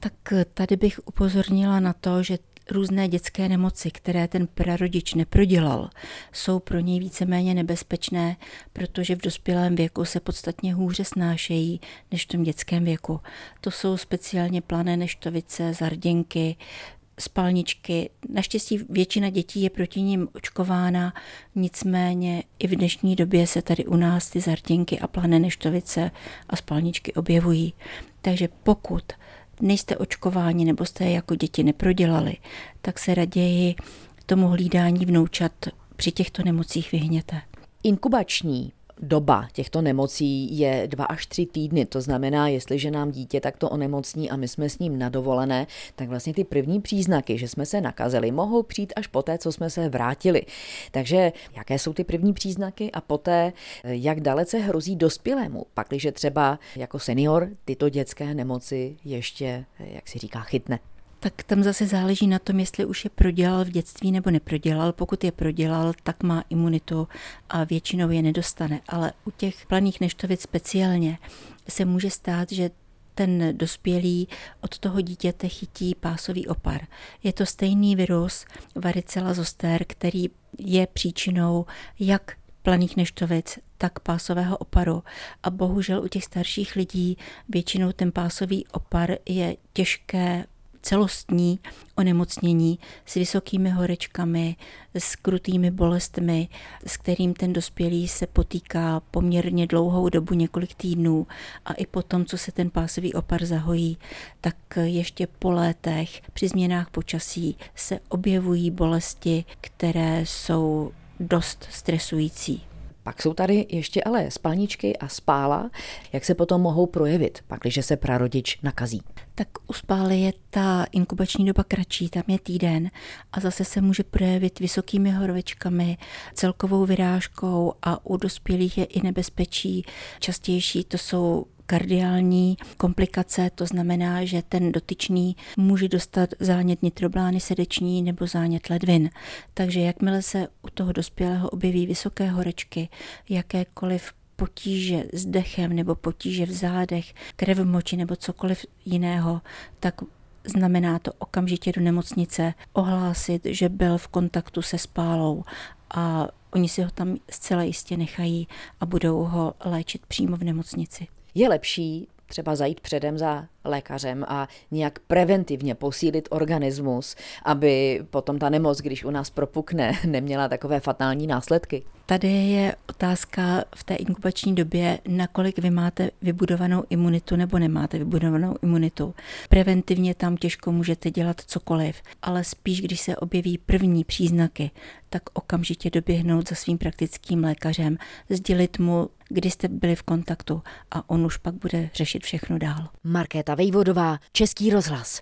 Tak tady bych upozornila na to, že různé dětské nemoci, které ten prarodič neprodělal, jsou pro něj víceméně nebezpečné, protože v dospělém věku se podstatně hůře snášejí než v tom dětském věku. To jsou speciálně plané neštovice, zarděnky, spalničky. Naštěstí většina dětí je proti ním očkována, nicméně i v dnešní době se tady u nás ty zarděnky a plané neštovice a spalničky objevují. Takže pokud nejste očkováni nebo jste jako děti neprodělali, tak se raději tomu hlídání vnoučat při těchto nemocích vyhněte. Inkubační doba těchto nemocí je dva až tři týdny. To znamená, jestliže nám dítě takto onemocní a my jsme s ním na dovolené, tak vlastně ty první příznaky, že jsme se nakazili, mohou přijít až poté, co jsme se vrátili. Takže jaké jsou ty první příznaky a poté, jak dalece hrozí dospělému, pakliže třeba jako senior tyto dětské nemoci ještě, jak si říká, chytne. Tak tam zase záleží na tom, jestli už je prodělal v dětství nebo neprodělal. Pokud je prodělal, tak má imunitu a většinou je nedostane. Ale u těch planých neštovic speciálně se může stát, že ten dospělý od toho dítěte chytí pásový opar. Je to stejný virus varicela zoster, který je příčinou jak planých neštovic, tak pásového oparu. A bohužel u těch starších lidí většinou ten pásový opar je těžké celostní onemocnění s vysokými horečkami, s krutými bolestmi, s kterým ten dospělý se potýká poměrně dlouhou dobu, několik týdnů a i potom, co se ten pásový opar zahojí, tak ještě po létech při změnách počasí se objevují bolesti, které jsou dost stresující. Pak jsou tady ještě ale spalničky a spála. Jak se potom mohou projevit, pak, když se prarodič nakazí? Tak u spály je ta inkubační doba kratší, tam je týden a zase se může projevit vysokými horvečkami, celkovou vyrážkou a u dospělých je i nebezpečí. Častější to jsou kardiální komplikace, to znamená, že ten dotyčný může dostat zánět nitroblány srdeční nebo zánět ledvin. Takže jakmile se toho dospělého objeví vysoké horečky, jakékoliv potíže s dechem nebo potíže v zádech, krev v moči nebo cokoliv jiného, tak znamená to okamžitě do nemocnice ohlásit, že byl v kontaktu se spálou a oni si ho tam zcela jistě nechají a budou ho léčit přímo v nemocnici. Je lepší třeba zajít předem za lékařem a nějak preventivně posílit organismus, aby potom ta nemoc, když u nás propukne, neměla takové fatální následky? Tady je otázka v té inkubační době, nakolik vy máte vybudovanou imunitu nebo nemáte vybudovanou imunitu. Preventivně tam těžko můžete dělat cokoliv, ale spíš, když se objeví první příznaky, tak okamžitě doběhnout za svým praktickým lékařem, sdělit mu, kdy jste byli v kontaktu a on už pak bude řešit všechno dál. Markéta Vejvodová, Český rozhlas.